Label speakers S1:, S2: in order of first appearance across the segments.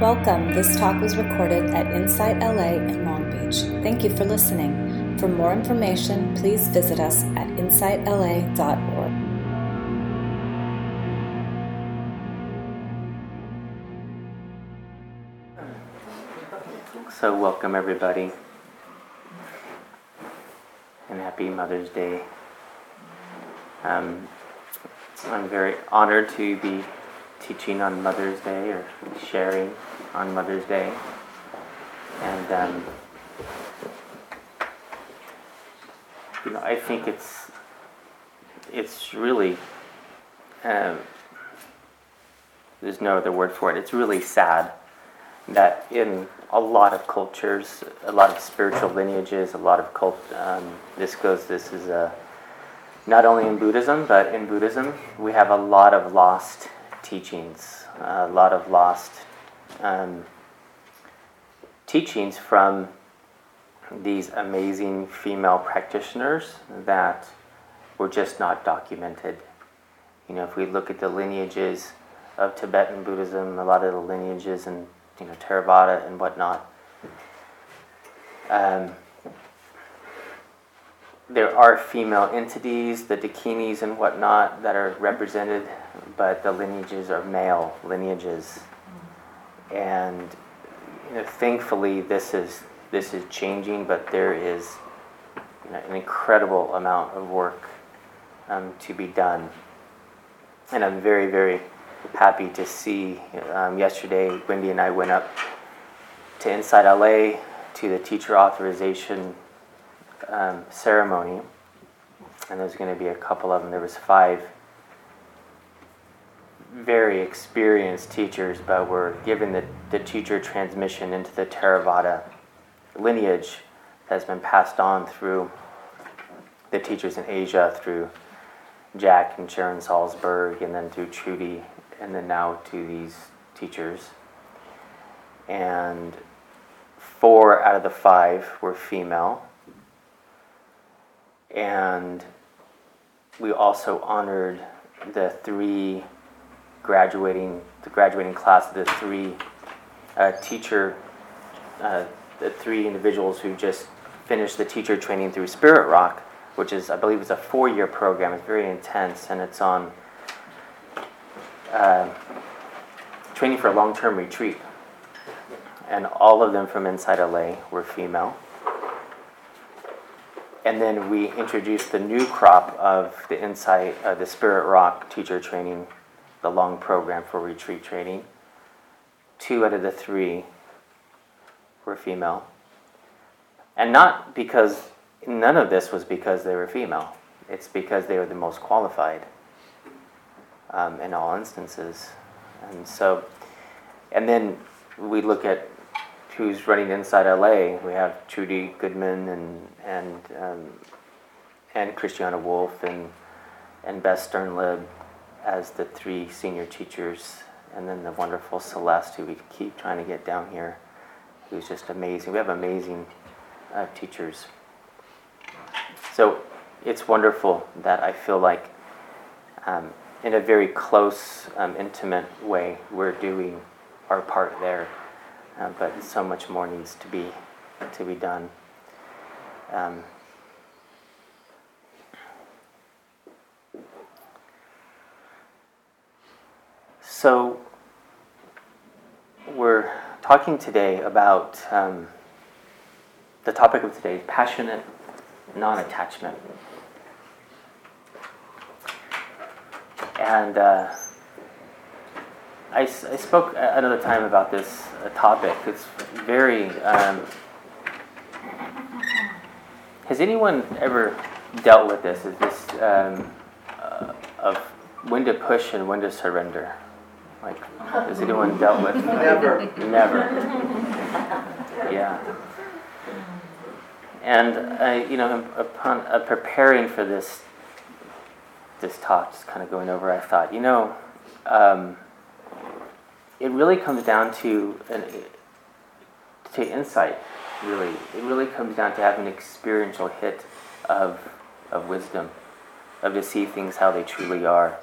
S1: Welcome. This talk was recorded at Insight LA in Long Beach. Thank you for listening. For more information, please visit us at insightla.org.
S2: So, welcome everybody, and happy Mother's Day. Um, I'm very honored to be teaching on Mother's Day or sharing on Mother's Day. And, um, you know, I think it's, it's really, um, there's no other word for it, it's really sad that in a lot of cultures, a lot of spiritual lineages, a lot of cult, um, this goes, this is a, not only in Buddhism, but in Buddhism, we have a lot of lost teachings, a lot of lost um, teachings from these amazing female practitioners that were just not documented. You know, if we look at the lineages of Tibetan Buddhism, a lot of the lineages and you know Theravada and whatnot, um, there are female entities, the dakinis and whatnot, that are represented, but the lineages are male lineages. And you know, thankfully, this is this is changing, but there is you know, an incredible amount of work um, to be done. And I'm very, very happy to see. Um, yesterday, Wendy and I went up to Insight LA to the teacher authorization um, ceremony, and there's going to be a couple of them. There was five very experienced teachers, but were given the, the teacher transmission into the Theravada lineage that has been passed on through the teachers in Asia, through Jack and Sharon Salzberg, and then through Trudy, and then now to these teachers. And four out of the five were female and we also honored the three graduating, the graduating class, the three uh, teacher, uh, the three individuals who just finished the teacher training through Spirit Rock, which is, I believe, it's a four-year program. It's very intense, and it's on uh, training for a long-term retreat. And all of them from Insight LA were female. And then we introduced the new crop of the Insight, uh, the Spirit Rock teacher training, the long program for retreat training. Two out of the three were female. And not because, none of this was because they were female. It's because they were the most qualified um, in all instances. And so, and then we look at who's running Insight LA. We have Trudy Goodman and and um, and Christiane Wolf and and Beth Sternlieb as the three senior teachers, and then the wonderful Celeste, who we keep trying to get down here, who's just amazing. We have amazing uh, teachers. So it's wonderful that I feel like, um, in a very close, um, intimate way, we're doing our part there uh, but so much more needs to be to be done. Um, so we're talking today about um, the topic of today: passionate non-attachment, and. Uh, I, I spoke another time about this uh, topic. It's very. Um, has anyone ever dealt with this? Is this um, uh, of when to push and when to surrender? Like, has anyone dealt with?
S3: Never.
S2: Never. Yeah. And uh, you know, upon uh, preparing for this this talk, just kind of going over, I thought, you know. Um, it really comes down to an, to insight. Really, it really comes down to having an experiential hit of of wisdom, of to see things how they truly are.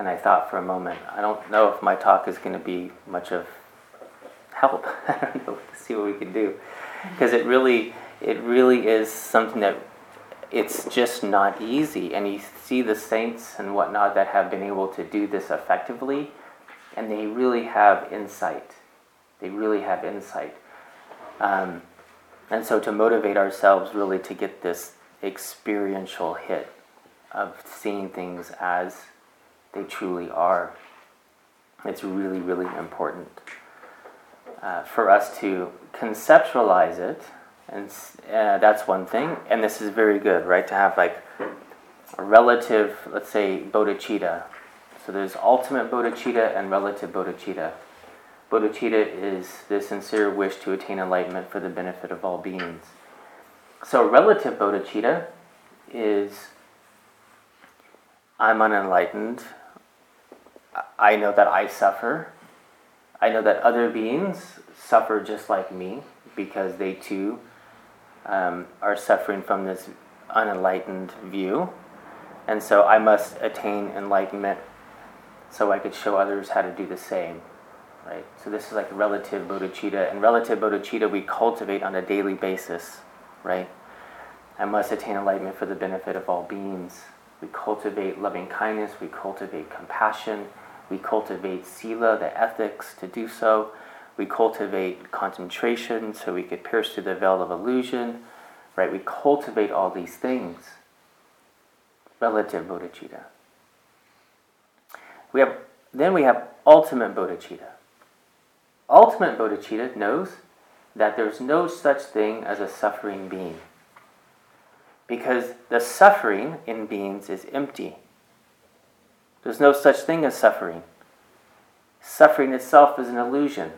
S2: And I thought for a moment, I don't know if my talk is going to be much of help. I don't know. To see what we can do, because it really, it really is something that it's just not easy. And you see the saints and whatnot that have been able to do this effectively, and they really have insight. They really have insight. Um, and so to motivate ourselves really to get this experiential hit of seeing things as they truly are, it's really, really important uh, for us to conceptualize it. And uh, that's one thing. And this is very good, right? To have like a relative, let's say, bodhicitta. So there's ultimate bodhicitta and relative bodhicitta. Bodhicitta is the sincere wish to attain enlightenment for the benefit of all beings. So, relative bodhicitta is I'm unenlightened. I know that I suffer. I know that other beings suffer just like me because they too um, are suffering from this unenlightened view. And so I must attain enlightenment so I could show others how to do the same right? So this is like relative bodhicitta, and relative bodhicitta we cultivate on a daily basis, right? I must attain enlightenment for the benefit of all beings. We cultivate loving kindness, we cultivate compassion, we cultivate sila, the ethics to do so. We cultivate concentration so we could pierce through the veil of illusion, right? We cultivate all these things. Relative bodhicitta. We have, then we have ultimate bodhicitta Ultimate bodhicitta knows that there's no such thing as a suffering being. Because the suffering in beings is empty. There's no such thing as suffering. Suffering itself is an illusion.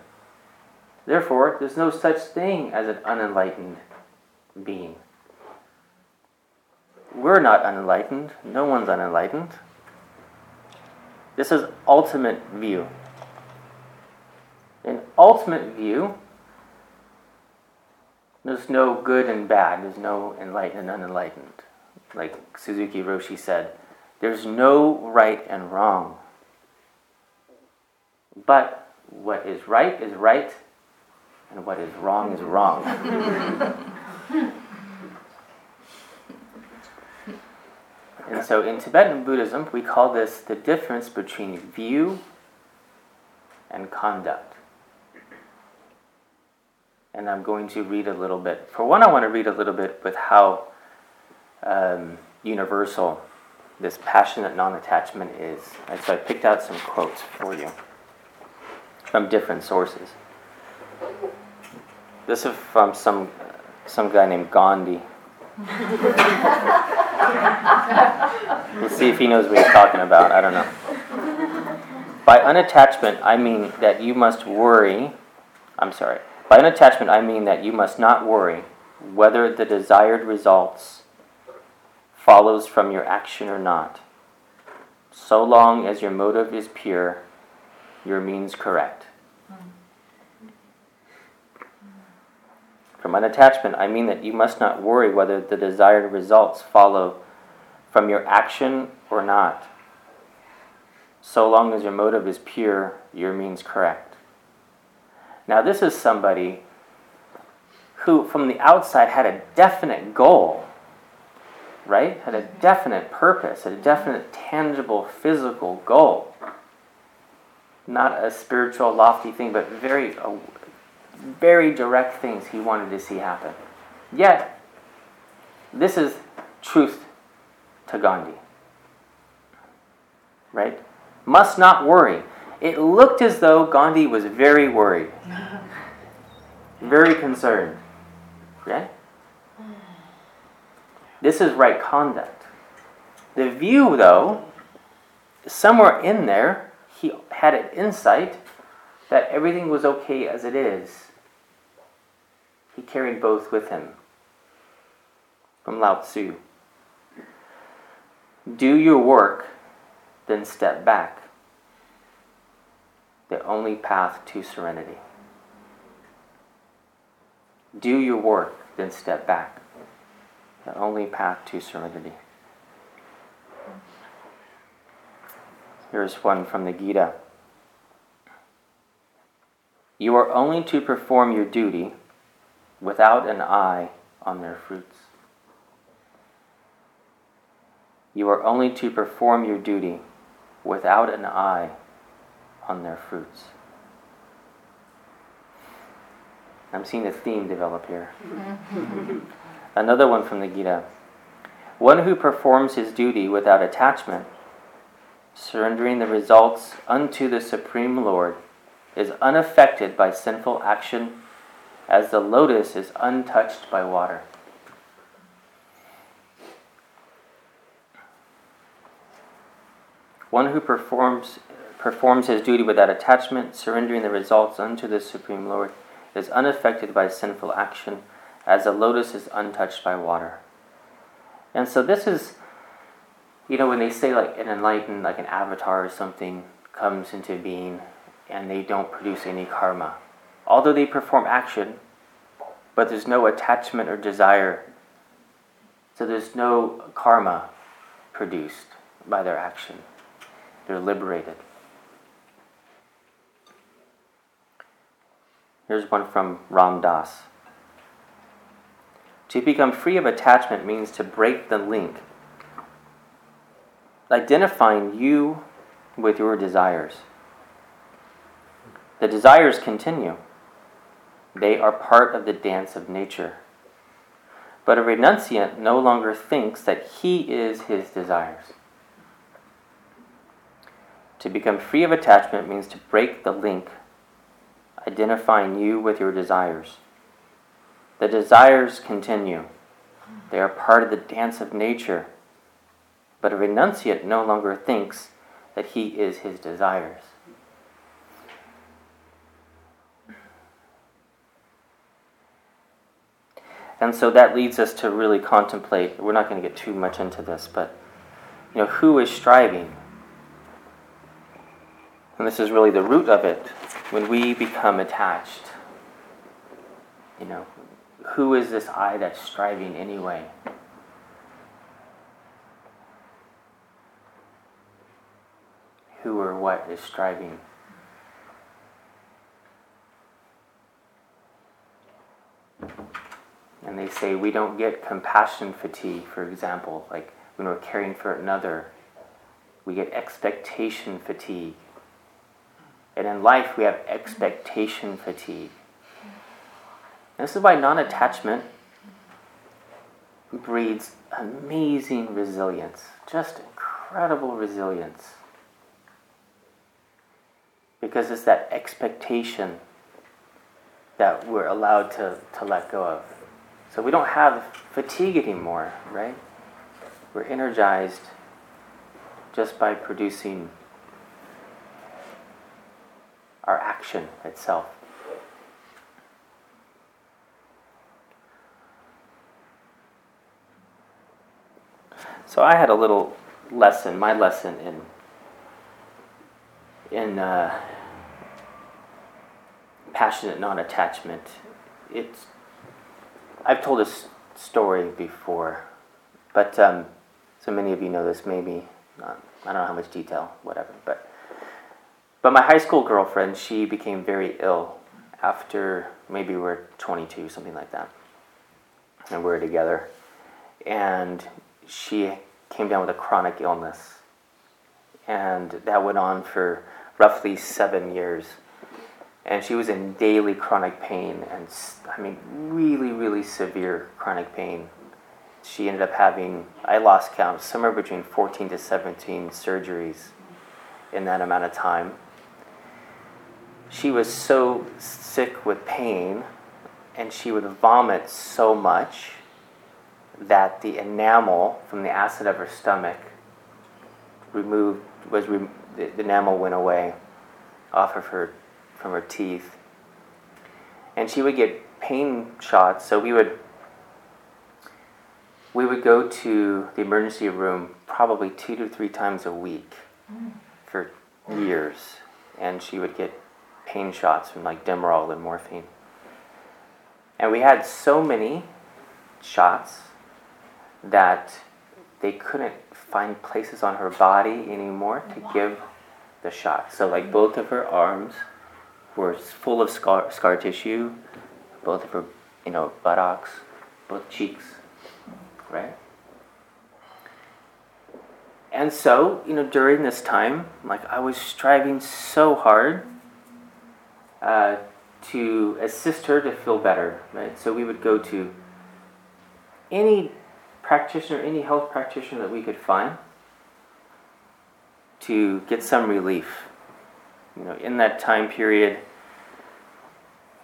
S2: Therefore, there's no such thing as an unenlightened being. We're not unenlightened. No one's unenlightened. This is ultimate view in ultimate view, there's no good and bad, there's no enlightened and unenlightened. Like Suzuki Roshi said, there's no right and wrong. But what is right is right, and what is wrong is wrong. and so in Tibetan Buddhism, we call this the difference between view and conduct and I'm going to read a little bit. For one, I want to read a little bit with how um, universal this passionate non attachment is. And so I picked out some quotes for you from different sources. This is from some, some guy named Gandhi. Let's see if he knows what he's talking about. I don't know. By unattachment, I mean that you must worry. I'm sorry. By unattachment, I mean that you must not worry whether the desired results follows from your action or not. So long as your motive is pure, your means correct. From unattachment, I mean that you must not worry whether the desired results follow from your action or not. So long as your motive is pure, your means correct. Now, this is somebody who, from the outside, had a definite goal, right? Had a definite purpose, a definite, tangible, physical goal. Not a spiritual, lofty thing, but very, uh, very direct things he wanted to see happen. Yet, this is truth to Gandhi. Right? Must not worry. It looked as though Gandhi was very worried, very concerned. Okay? This is right conduct. The view, though, somewhere in there, he had an insight that everything was okay as it is. He carried both with him. From Lao Tzu. Do your work, then step back the only path to serenity. Do your work, then step back. The only path to serenity. Here's one from the Gita. You are only to perform your duty without an eye on their fruits. You are only to perform your duty without an eye on their fruits. I'm seeing a theme develop here. Another one from the Gita. One who performs his duty without attachment, surrendering the results unto the Supreme Lord, is unaffected by sinful action as the lotus is untouched by water. One who performs, performs his duty without attachment, surrendering the results unto the Supreme Lord, is unaffected by sinful action, as a lotus is untouched by water. And so this is, you know, when they say like an enlightened, like an avatar or something comes into being and they don't produce any karma. Although they perform action, but there's no attachment or desire. So there's no karma produced by their action. They're liberated. Here's one from Ram Dass. To become free of attachment means to break the link, identifying you with your desires. The desires continue, they are part of the dance of nature. But a renunciant no longer thinks that he is his desires. To become free of attachment means to break the link, identifying you with your desires. The desires continue, they are part of the dance of nature. But a renunciant no longer thinks that he is his desires. And so that leads us to really contemplate. We're not going to get too much into this, but you know, who is striving? And this is really the root of it. When we become attached, you know, who is this I that's striving anyway? Who or what is striving? And they say we don't get compassion fatigue, for example, like when we're caring for another, we get expectation fatigue. And in life, we have expectation fatigue. And this is why non attachment breeds amazing resilience, just incredible resilience. Because it's that expectation that we're allowed to, to let go of. So we don't have fatigue anymore, right? We're energized just by producing our action itself. So I had a little lesson, my lesson in in uh, passionate non-attachment. It's I've told this story before, but um, so many of you know this. Maybe not, I don't know how much detail, whatever. But but my high school girlfriend, she became very ill after maybe we we're 22, something like that, and we were together, and she came down with a chronic illness, and that went on for roughly seven years. And she was in daily chronic pain and i mean really really severe chronic pain. She ended up having i lost count somewhere between 14 to 17 surgeries in that amount of time she was so sick with pain and she would vomit so much that the enamel from the acid of her stomach removed was re- the enamel went away off of her from her teeth. And she would get pain shots, so we would we would go to the emergency room probably two to three times a week mm. for years, and she would get pain shots from like Demerol and morphine. And we had so many shots that they couldn't find places on her body anymore to give the shock. So like both of her arms were full of scar, scar tissue, both of her, you know, buttocks, both cheeks, right? And so, you know, during this time, like I was striving so hard uh, to assist her to feel better, right? So we would go to any practitioner, any health practitioner that we could find to get some relief. You know, in that time period,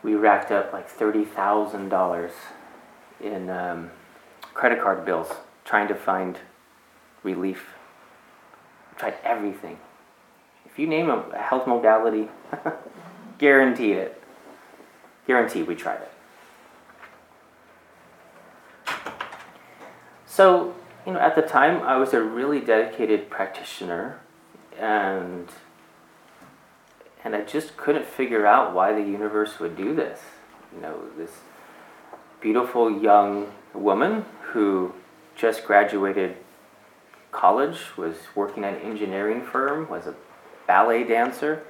S2: we racked up like thirty thousand dollars in um, credit card bills trying to find relief. We tried everything. If you name a health modality, guaranteed it. Guaranteed we tried it. So, you know, at the time, I was a really dedicated practitioner, and and I just couldn't figure out why the universe would do this. You know, this beautiful young woman who just graduated college, was working at an engineering firm, was a ballet dancer,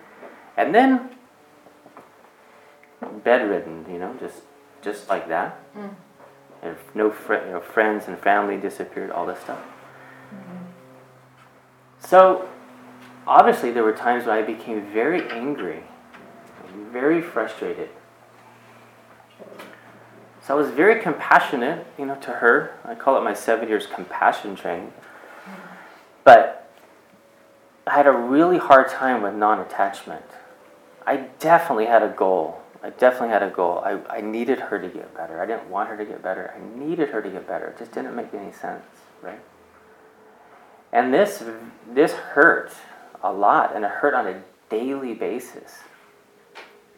S2: and then bedridden, you know, just just like that. Mm. And no fr- you know, friends and family disappeared, all this stuff. Mm-hmm. So obviously there were times when I became very angry, very frustrated. So I was very compassionate, you know, to her. I call it my seven years compassion training. But I had a really hard time with non-attachment. I definitely had a goal. I definitely had a goal. I, I needed her to get better. I didn't want her to get better. I needed her to get better. It just didn't make any sense, right? And this this hurt a lot and it hurt on a daily basis.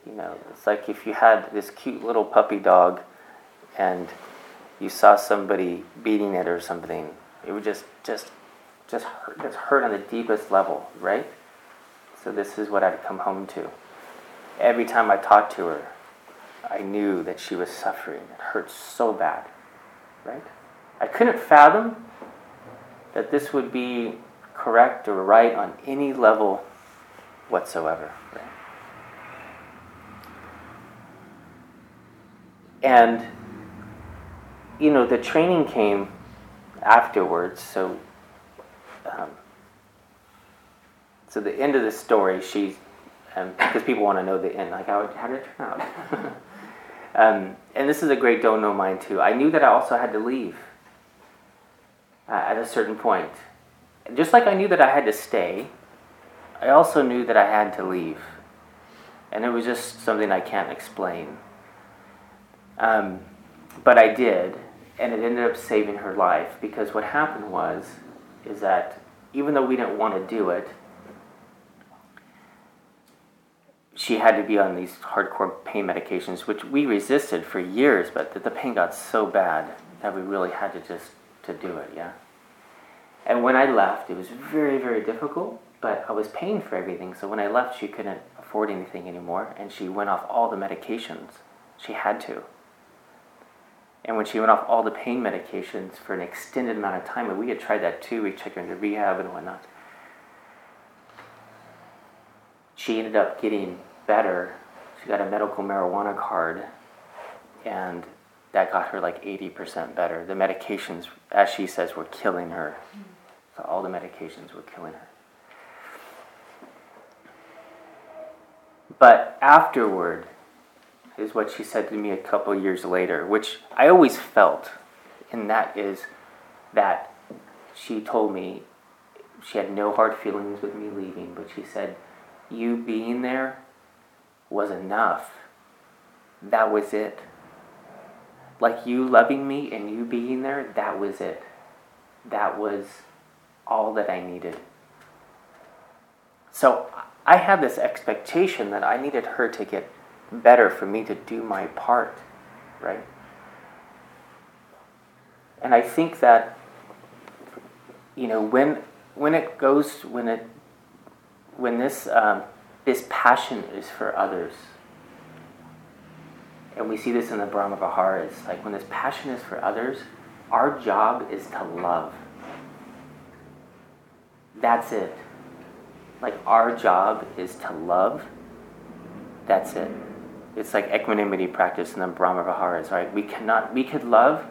S2: You know, it's like if you had this cute little puppy dog and you saw somebody beating it or something, it would just just just hurt, just hurt on the deepest level, right? So this is what I'd come home to. Every time I talked to her, I knew that she was suffering. It hurt so bad, right? I couldn't fathom that this would be correct or right on any level whatsoever. Right? And, you know, the training came afterwards, so. Um, so the end of the story, um, because people want to know the end, like how, how did it turn out? um, and this is a great don't know mine too. I knew that I also had to leave uh, at a certain point just like I knew that I had to stay, I also knew that I had to leave. And it was just something I can't explain. Um, but I did, and it ended up saving her life because what happened was, is that even though we didn't want to do it, she had to be on these hardcore pain medications, which we resisted for years, but the pain got so bad that we really had to just to do it, yeah. And when I left, it was very, very difficult, but I was paying for everything. So when I left, she couldn't afford anything anymore, and she went off all the medications. She had to. And when she went off all the pain medications for an extended amount of time, and we had tried that too, we checked her into rehab and whatnot. She ended up getting better. She got a medical marijuana card, and that got her like 80% better. The medications, as she says, were killing her. So all the medications were killing her. But afterward is what she said to me a couple years later, which I always felt, and that is that she told me she had no hard feelings with me leaving, but she said, You being there was enough. That was it like you loving me and you being there, that was it. That was all that I needed. So I had this expectation that I needed her to get better for me to do my part, right? And I think that, you know, when when it goes when it when this um, this passion is for others, and we see this in the Brahma Viharas, like when this passion is for others, our job is to love. That's it. like our job is to love, that's it. It's like equanimity practice in the Brahma Viharas, right? We cannot, we could love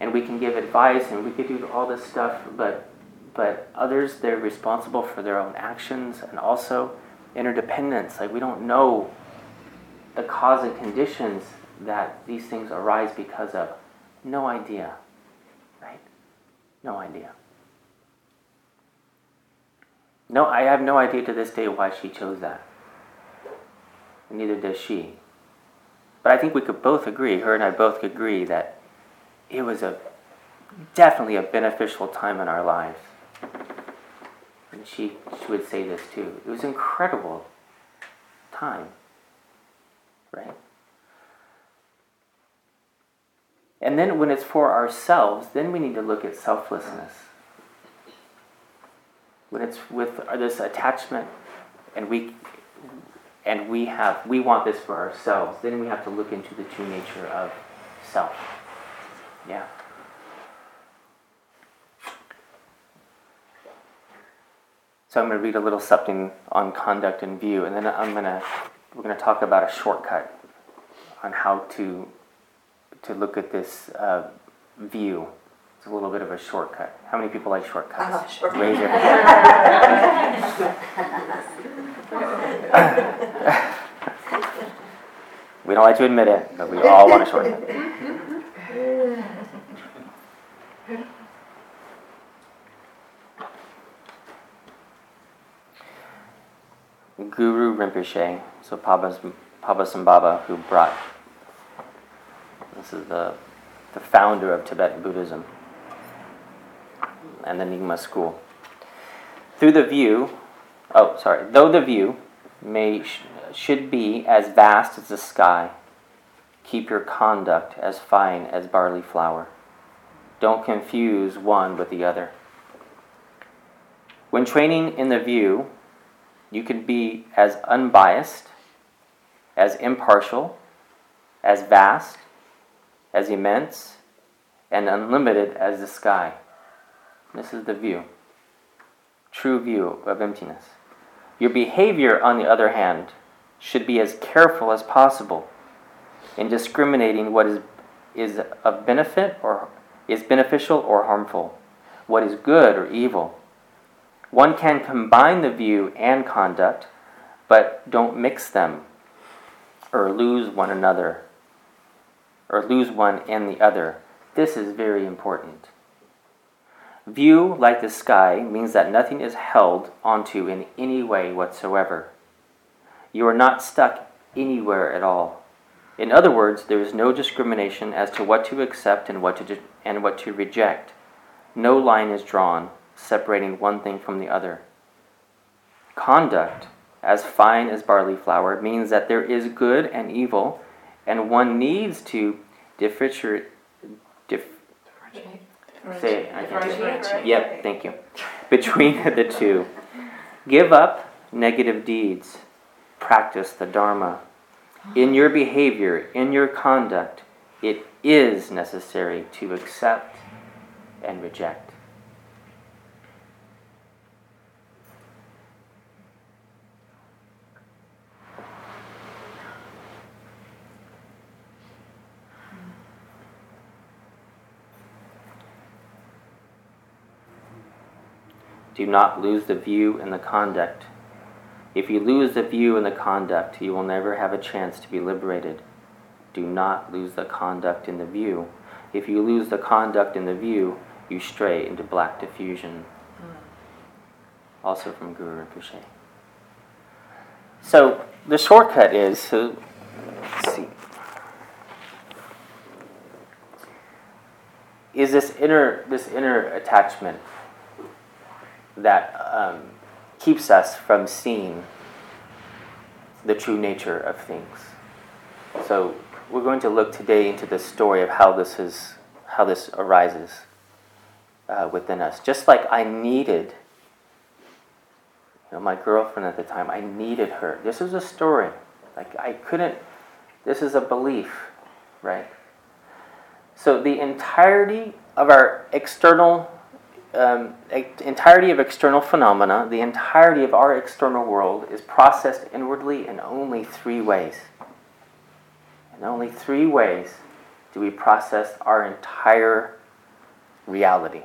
S2: and we can give advice and we could do all this stuff, but but others they're responsible for their own actions and also interdependence. Like we don't know the cause and conditions that these things arise because of. No idea. Right? No idea. No, I have no idea to this day why she chose that. And neither does she. But I think we could both agree, her and I both agree, that it was a definitely a beneficial time in our lives. And she, she would say this too. It was incredible time. Right? And then when it's for ourselves, then we need to look at selflessness. When it's with this attachment and we and we have we want this for ourselves, then we have to look into the true nature of self. Yeah. So I'm going to read a little something on conduct and view, and then I'm going to we're going to talk about a shortcut on how to to look at this uh, view. It's a little bit of a shortcut. How many people like shortcuts?
S3: Shortcut.
S2: Raise your hand. we don't like to admit it, but we all want a shortcut. Guru Rinpoche, so Padmasambhava, who brought, this is the, the founder of Tibetan Buddhism and the Nyingma school. Through the view, oh, sorry, though the view may should be as vast as the sky, keep your conduct as fine as barley flour. Don't confuse one with the other. When training in the view, you can be as unbiased, as impartial, as vast, as immense, and unlimited as the sky. This is the view, true view of emptiness. Your behavior, on the other hand, should be as careful as possible in discriminating what is, is of benefit or is beneficial or harmful, what is good or evil one can combine the view and conduct, but don't mix them or lose one another or lose one and the other. This is very important. View, like the sky, means that nothing is held onto in any way whatsoever. You are not stuck anywhere at all. In other words, there is no discrimination as to what to accept and what to, and what to reject. No line is drawn separating one thing from the other. Conduct, as fine as barley flour, means that there is good and evil, and one needs to differentiate. Dif- say it. I can't. Yep, thank you. Between the two. Give up negative deeds. Practice the Dharma. In your behavior, in your conduct, it is necessary to accept and reject. Do not lose the view in the conduct. If you lose the view in the conduct, you will never have a chance to be liberated. Do not lose the conduct in the view. If you lose the conduct in the view, you stray into black diffusion. Hmm. Also from Guru Rinpoche. So the shortcut is so see. Is this inner this inner attachment that um, keeps us from seeing the true nature of things. So we're going to look today into the story of how this is, how this arises uh, within us. Just like I needed, you know, my girlfriend at the time, I needed her. This is a story. Like I couldn't. This is a belief, right? So the entirety of our external um, entirety of external phenomena, the entirety of our external world, is processed inwardly in only three ways. In only three ways do we process our entire reality.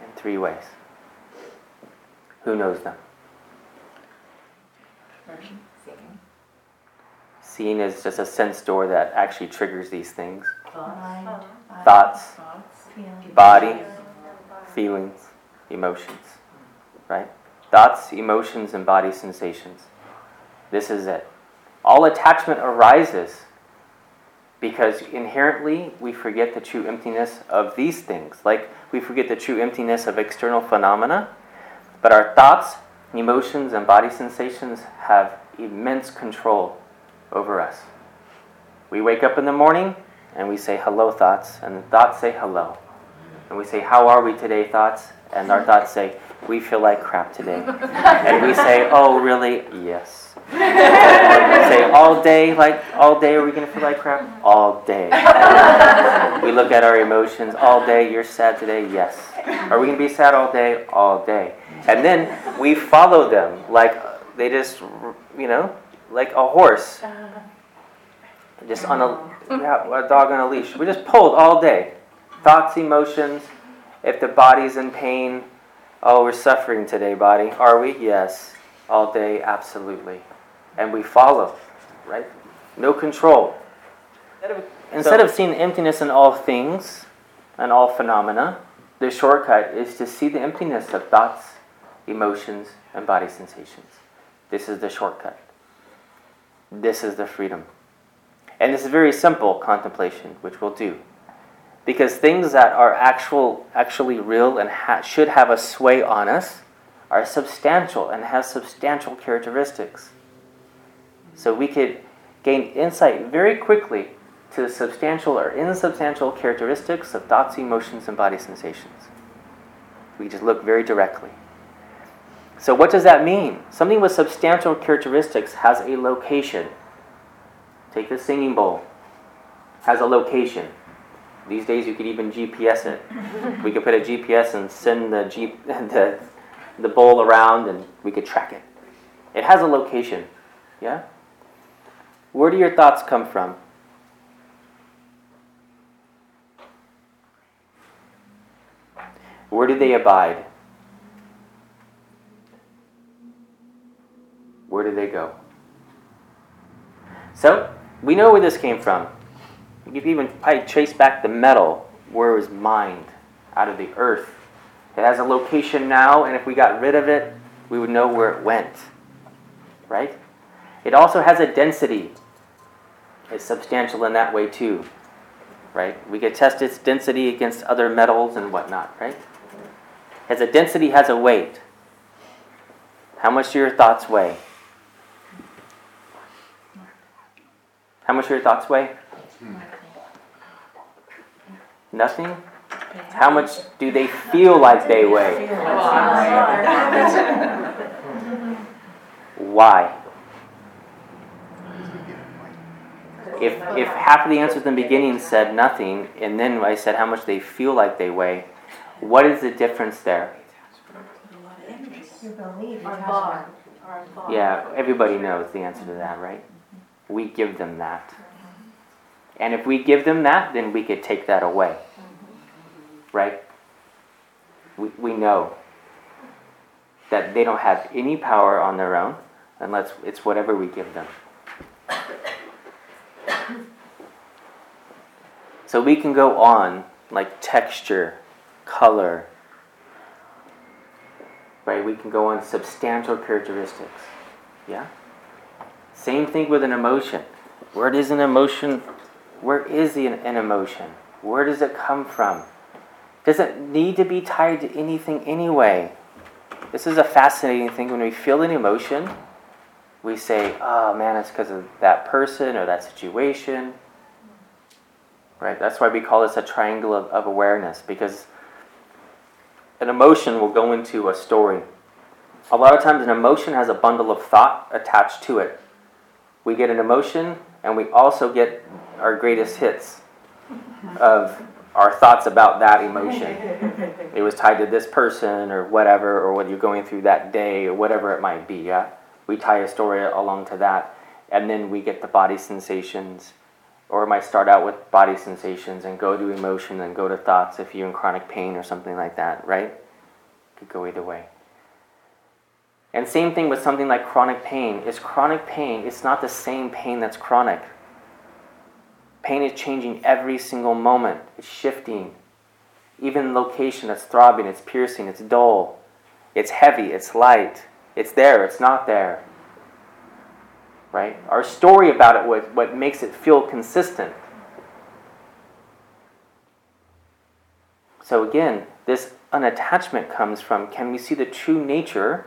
S2: In three ways. Who knows them? Seeing is just a sense door that actually triggers these things. Thoughts, body, feelings, emotions. Right? Thoughts, emotions, and body sensations. This is it. All attachment arises because inherently we forget the true emptiness of these things. Like we forget the true emptiness of external phenomena, but our thoughts, emotions, and body sensations have immense control over us. We wake up in the morning and we say hello, thoughts, and the thoughts say hello. And we say, How are we today, thoughts? And our thoughts say, We feel like crap today. and we say, Oh, really? Yes. We say all day, like all day, are we going to feel like crap? All day. we look at our emotions all day. You're sad today? Yes. Are we going to be sad all day? All day. And then we follow them like they just, you know, like a horse. Just on a, yeah, a dog on a leash. We just pulled all day. Thoughts, emotions. If the body's in pain, oh, we're suffering today, body. Are we? Yes. All day, absolutely and we follow, right? No control. Instead of seeing emptiness in all things and all phenomena, the shortcut is to see the emptiness of thoughts, emotions, and body sensations. This is the shortcut. This is the freedom. And this is very simple contemplation, which we'll do. Because things that are actual, actually real and ha- should have a sway on us are substantial and have substantial characteristics. So we could gain insight very quickly to the substantial or insubstantial characteristics of thoughts, emotions, and body sensations. We just look very directly. So, what does that mean? Something with substantial characteristics has a location. Take the singing bowl, has a location. These days, you could even GPS it. we could put a GPS and send the, G, the, the bowl around, and we could track it. It has a location. Yeah? Where do your thoughts come from? Where do they abide? Where do they go? So, we know where this came from. You can even probably trace back the metal where it was mined out of the earth. It has a location now, and if we got rid of it, we would know where it went. Right? It also has a density. It's substantial in that way too. Right? We could test its density against other metals and whatnot, right? As a density has a weight. How much do your thoughts weigh? How much do your thoughts weigh? Nothing? How much do they feel like they weigh? Why? if if half of the answers in the beginning said nothing, and then I said how much they feel like they weigh, what is the difference there? Yeah, everybody knows the answer to that, right? We give them that. And if we give them that, then we could take that away. Mm-hmm. Right? We, we know that they don't have any power on their own unless it's whatever we give them. So we can go on like texture, color, right? We can go on substantial characteristics. Yeah? Same thing with an emotion. Where does an emotion, where is the, an emotion? Where does it come from? Does it need to be tied to anything anyway? This is a fascinating thing. When we feel an emotion, we say, oh man, it's because of that person or that situation. Right? That's why we call this a triangle of, of awareness, because an emotion will go into a story. A lot of times, an emotion has a bundle of thought attached to it. We get an emotion, and we also get our greatest hits of our thoughts about that emotion. it was tied to this person or whatever, or what you're going through that day or whatever it might be, yeah? We tie a story along to that, and then we get the body sensations. Or it might start out with body sensations and go to emotion and go to thoughts if you're in chronic pain or something like that, right? Could go either way. And same thing with something like chronic pain. Is chronic pain, it's not the same pain that's chronic. Pain is changing every single moment. It's shifting. Even location, it's throbbing, it's piercing, it's dull, it's heavy, it's light, it's there, it's not there. Right? Our story about it was what makes it feel consistent. So again, this unattachment comes from can we see the true nature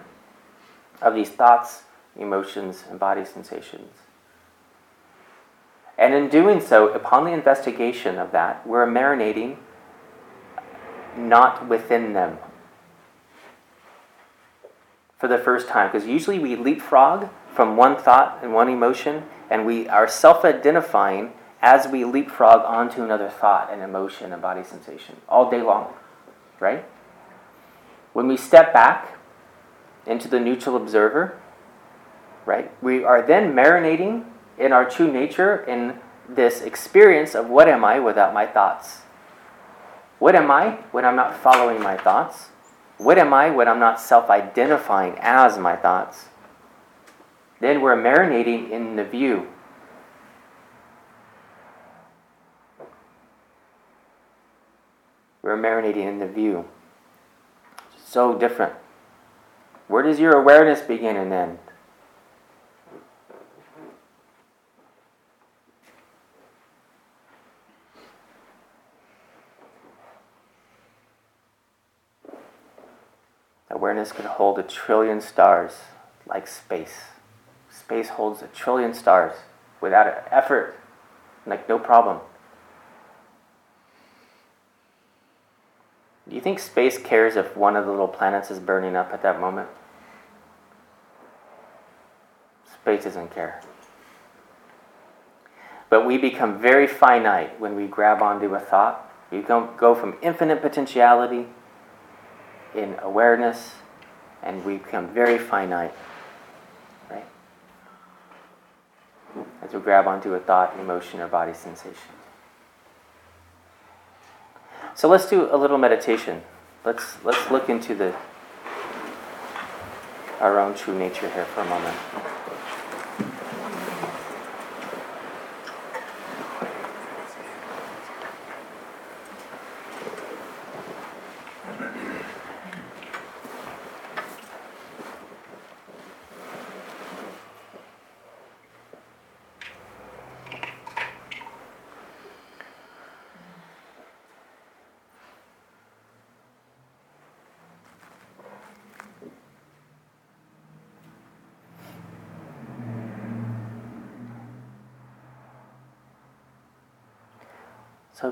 S2: of these thoughts, emotions, and body sensations? And in doing so, upon the investigation of that, we're marinating not within them for the first time. Because usually we leapfrog from one thought and one emotion, and we are self identifying as we leapfrog onto another thought and emotion and body sensation all day long, right? When we step back into the neutral observer, right, we are then marinating in our true nature in this experience of what am I without my thoughts? What am I when I'm not following my thoughts? What am I when I'm not self identifying as my thoughts? Then we're marinating in the view. We're marinating in the view. So different. Where does your awareness begin and end? Awareness could hold a trillion stars like space. Space holds a trillion stars without effort, like no problem. Do you think space cares if one of the little planets is burning up at that moment? Space doesn't care. But we become very finite when we grab onto a thought. We go from infinite potentiality in awareness and we become very finite. Right? As we grab onto a thought, emotion, or body sensation. So let's do a little meditation. Let's let's look into the our own true nature here for a moment.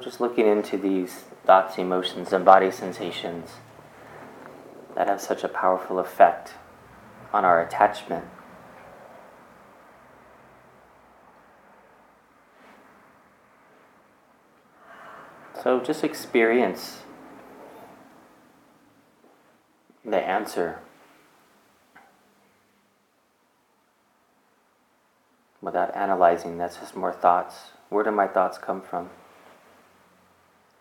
S2: Just looking into these thoughts, emotions, and body sensations that have such a powerful effect on our attachment. So, just experience the answer without analyzing. That's just more thoughts. Where do my thoughts come from?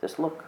S2: Just look.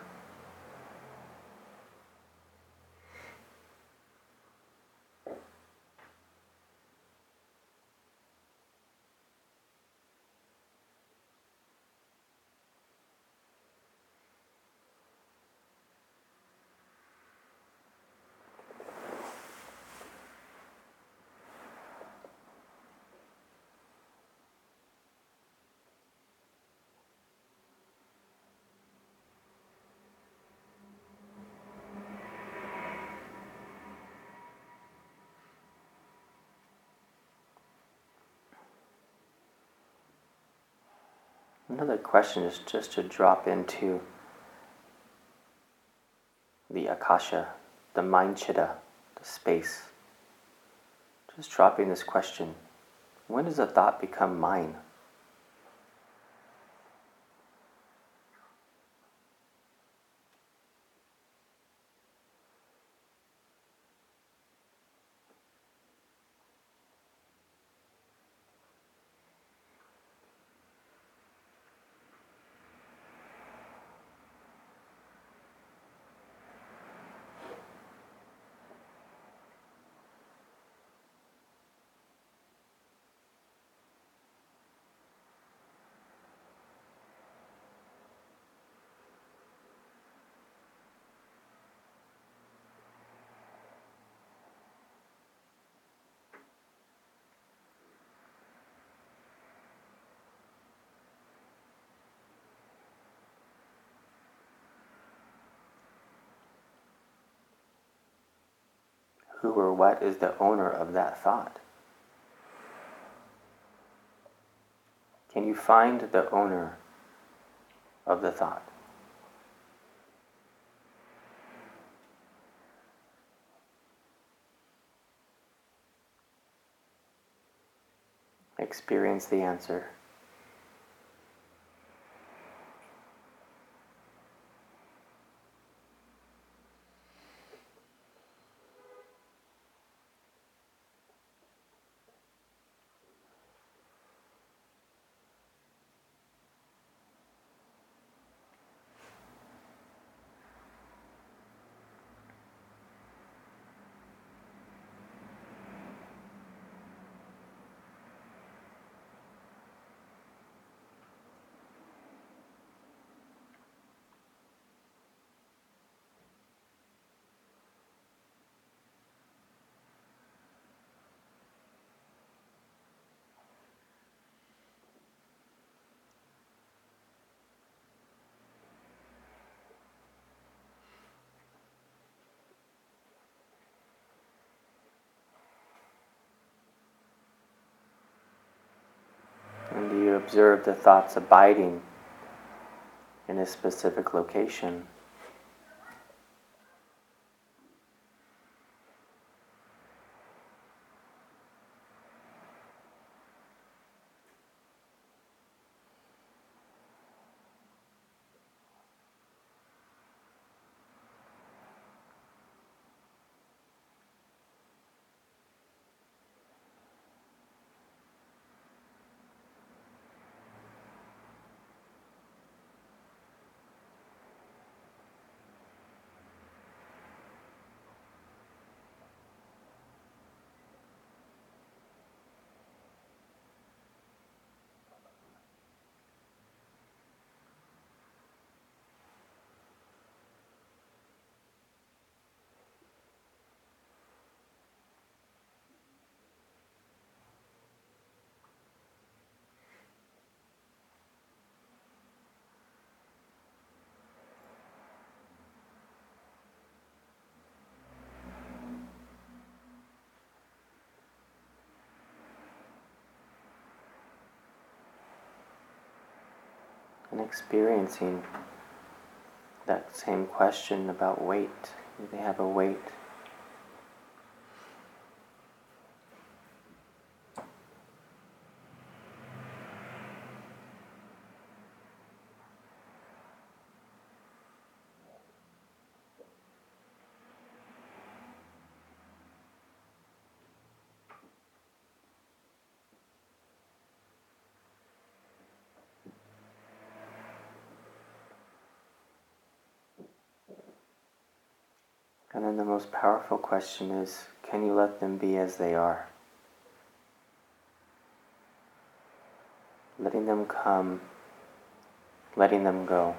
S2: Another question is just to drop into the akasha, the mind chitta, the space. Just dropping this question when does a thought become mine? Who or what is the owner of that thought? Can you find the owner of the thought? Experience the answer. And you observe the thoughts abiding in a specific location. Experiencing that same question about weight. Do they have a weight? And then the most powerful question is can you let them be as they are? Letting them come, letting them go.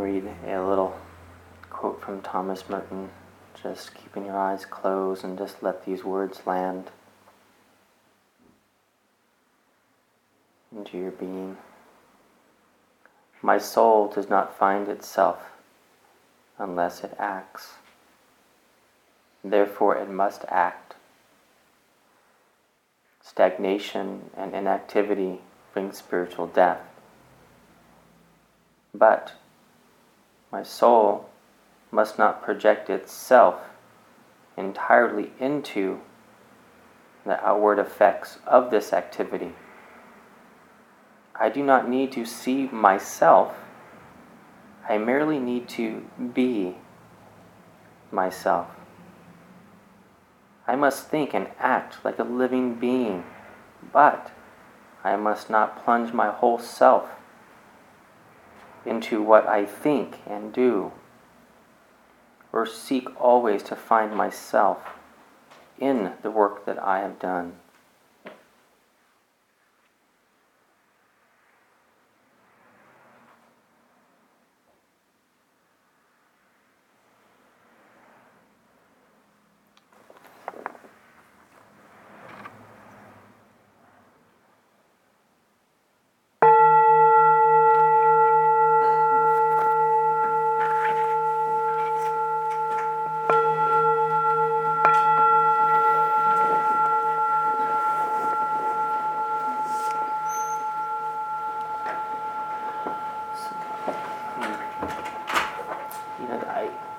S2: Read a little quote from Thomas Merton, just keeping your eyes closed and just let these words land into your being. My soul does not find itself unless it acts. Therefore, it must act. Stagnation and inactivity bring spiritual death. But my soul must not project itself entirely into the outward effects of this activity. I do not need to see myself, I merely need to be myself. I must think and act like a living being, but I must not plunge my whole self into what I think and do, or seek always to find myself in the work that I have done.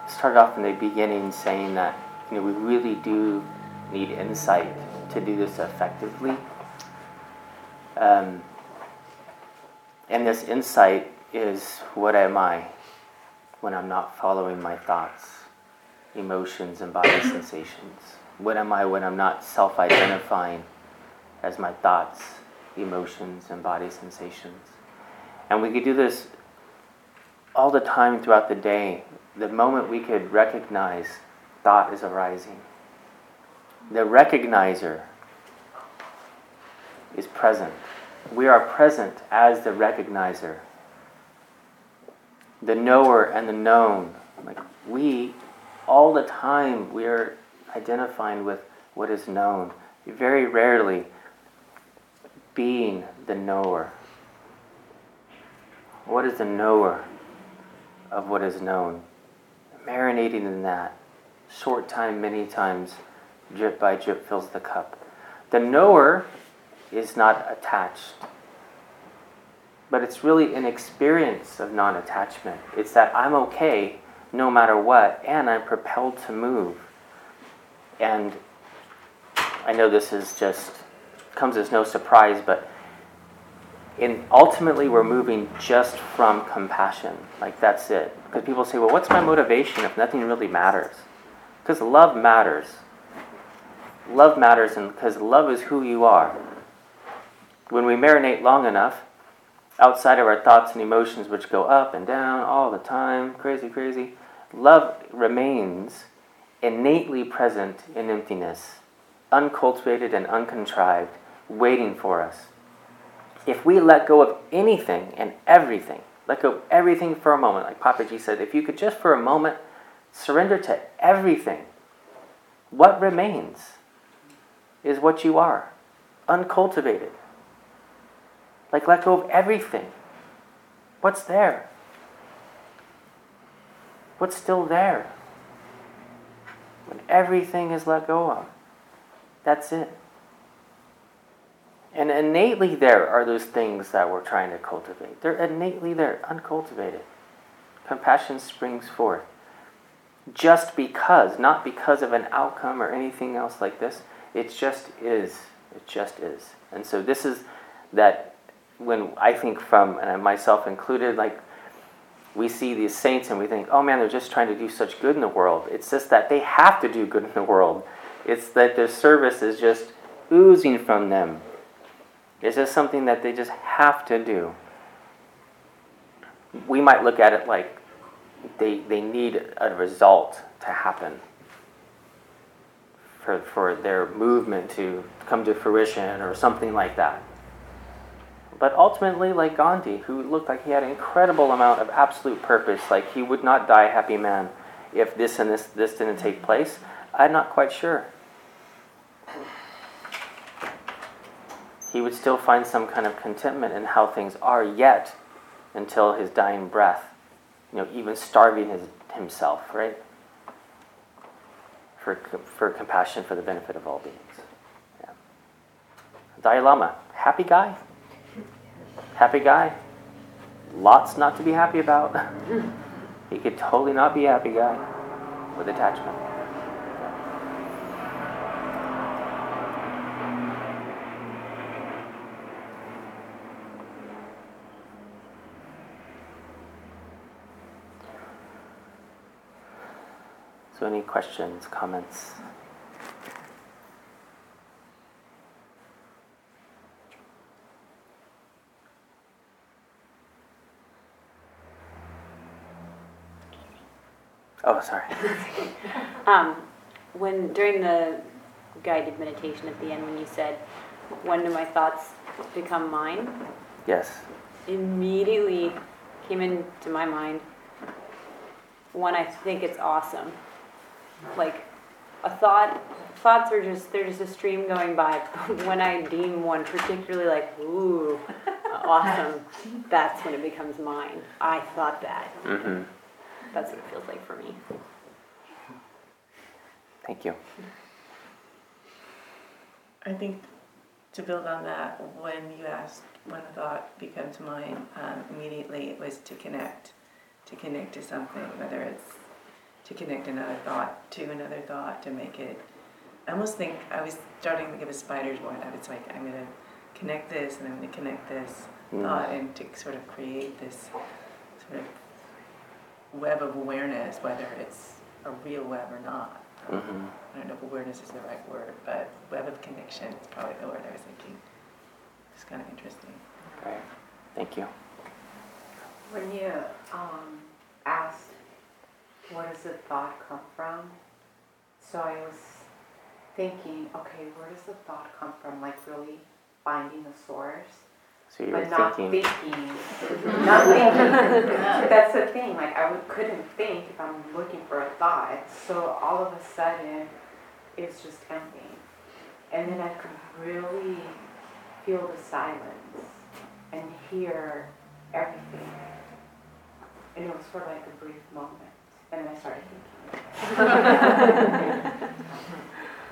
S2: Started off in the beginning saying that you know we really do need insight to do this effectively. Um, and this insight is what am I when I'm not following my thoughts, emotions, and body sensations? What am I when I'm not self identifying as my thoughts, emotions, and body sensations? And we could do this all the time throughout the day the moment we could recognize thought is arising. The recognizer is present. We are present as the recognizer. The knower and the known. Like we, all the time, we are identifying with what is known. Very rarely being the knower. What is the knower of what is known? Marinating in that. Short time, many times, drip by drip fills the cup. The knower is not attached, but it's really an experience of non attachment. It's that I'm okay no matter what, and I'm propelled to move. And I know this is just comes as no surprise, but in ultimately we're moving just from compassion. Like that's it. Because people say, well, what's my motivation if nothing really matters? Because love matters. Love matters because love is who you are. When we marinate long enough, outside of our thoughts and emotions, which go up and down all the time, crazy, crazy, love remains innately present in emptiness, uncultivated and uncontrived, waiting for us. If we let go of anything and everything, let go of everything for a moment. Like Papaji said, if you could just for a moment surrender to everything, what remains is what you are, uncultivated. Like let go of everything. What's there? What's still there? When everything is let go of, that's it. And innately there are those things that we're trying to cultivate. They're innately there, uncultivated. Compassion springs forth. Just because, not because of an outcome or anything else like this. It just is. It just is. And so this is that when I think from, and myself included, like we see these saints and we think, oh man, they're just trying to do such good in the world. It's just that they have to do good in the world. It's that their service is just oozing from them it's just something that they just have to do. We might look at it like they, they need a result to happen for, for their movement to come to fruition or something like that. But ultimately, like Gandhi, who looked like he had an incredible amount of absolute purpose, like he would not die a happy man if this and this, this didn't take place, I'm not quite sure. He would still find some kind of contentment in how things are yet until his dying breath, you know, even starving his, himself, right? For, for compassion for the benefit of all beings. Yeah. Dalai Lama, happy guy? Happy guy? lots not to be happy about. he could totally not be a happy guy with attachment. So, any questions, comments? Oh, sorry.
S3: Um, when during the guided meditation at the end, when you said, "When do my thoughts become mine?"
S2: Yes.
S3: Immediately came into my mind when I think it's awesome. Like a thought, thoughts are just they're just a stream going by. when I deem one particularly like, ooh, awesome, that's when it becomes mine. I thought that.
S2: Mm-hmm.
S3: That's what it feels like for me.
S2: Thank you.
S4: I think to build on that, when you asked when a thought becomes mine, um, immediately it was to connect, to connect to something, whether it's to connect another thought to another thought, to make it. I almost think I was starting to give a spider's web. It's like I'm going to connect this and I'm going to connect this
S2: Mm.
S4: thought and to sort of create this sort of web of awareness, whether it's a real web or not.
S2: Mm-hmm.
S4: I don't know if awareness is the right word, but web of connection is probably the word I was thinking. It's kind of interesting.
S2: Great. Thank you.
S5: When you um, asked, where does the thought come from? So I was thinking, okay, where does the thought come from? Like really finding the source,
S2: So you were
S5: but not
S2: thinking.
S5: thinking. not thinking. That's the thing. Like I would, couldn't think if I'm looking for a thought. So all of a sudden, it's just empty, and then I could really feel the silence and hear everything. And it was for like a brief moment. And then I started thinking.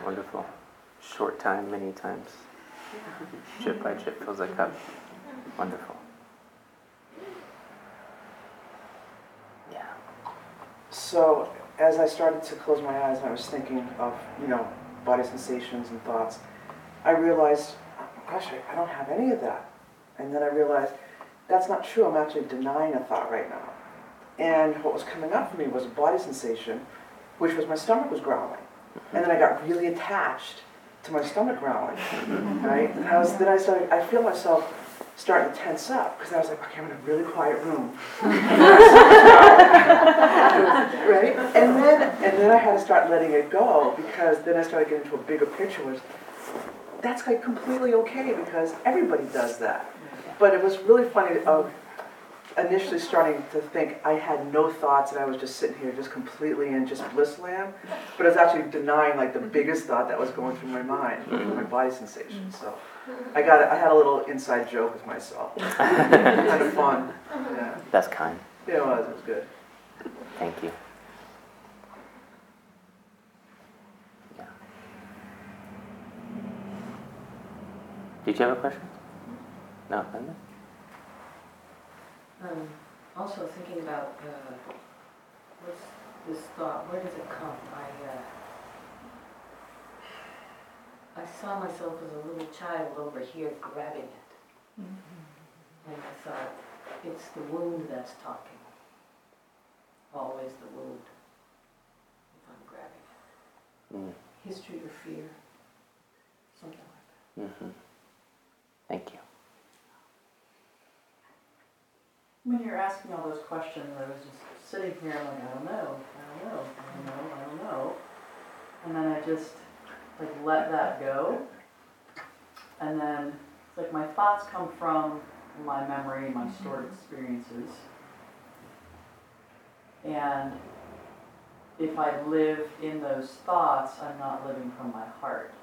S2: Wonderful. Short time, many times. Chip by chip fills a cup. Wonderful. Yeah.
S6: So as I started to close my eyes and I was thinking of, you know, body sensations and thoughts, I realized, gosh, I, I don't have any of that. And then I realized that's not true. I'm actually denying a thought right now. And what was coming up for me was a body sensation, which was my stomach was growling. And then I got really attached to my stomach growling, right? And I was, then I started, I feel myself starting to tense up because I was like, okay, I'm in a really quiet room. right? And then and then I had to start letting it go because then I started getting into a bigger picture was that's like completely okay because everybody does that. But it was really funny of initially starting to think I had no thoughts and I was just sitting here just completely in just bliss land. But I was actually denying like the biggest thought that was going through my mind, which was my body sensation. So mm-hmm. I got it. I had a little inside joke with myself. kind of fun. Mm-hmm. Yeah.
S2: That's kind.
S6: Yeah, it was. It was good.
S2: Thank you. Yeah. Did you have a question? No, Linda?
S7: Um, also thinking about, uh, what's this thought, where does it come? I, uh, I saw myself as a little child over here grabbing it. And I thought, it's the wound that's talking. Always the wound. If I'm grabbing
S2: Mm.
S7: it. History or fear, something like that.
S2: Mm-hmm. Thank you.
S8: When you're asking all those questions, I was just sitting here like, I don't know, I don't know, I don't know, I don't know. And then I just like let that go. And then it's like my thoughts come from my memory, my mm-hmm. stored experiences. And if I live in those thoughts, I'm not living from my heart.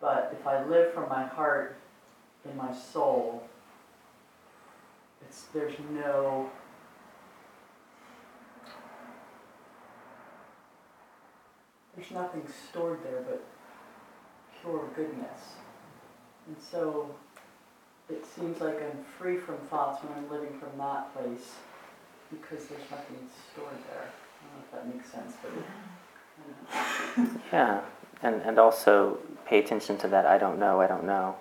S8: But if I live from my heart in my soul, it's there's no there's nothing stored there but pure goodness. And so it seems like I'm free from thoughts when I'm living from that place because there's nothing stored there. I don't know if that makes sense, but
S2: Yeah, and, and also pay attention to that I don't know, I don't know.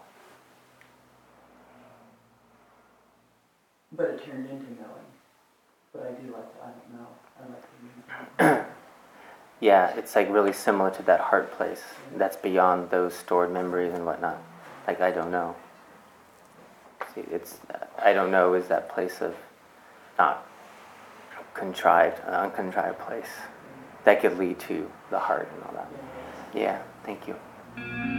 S8: But it turned into knowing. But I do like the I don't know. I like the meaning.
S2: Yeah, it's like really similar to that heart place that's beyond those stored memories and whatnot. Like, I don't know. See, it's, I don't know is that place of not contrived, an uncontrived place that could lead to the heart and all that. Yeah, thank you.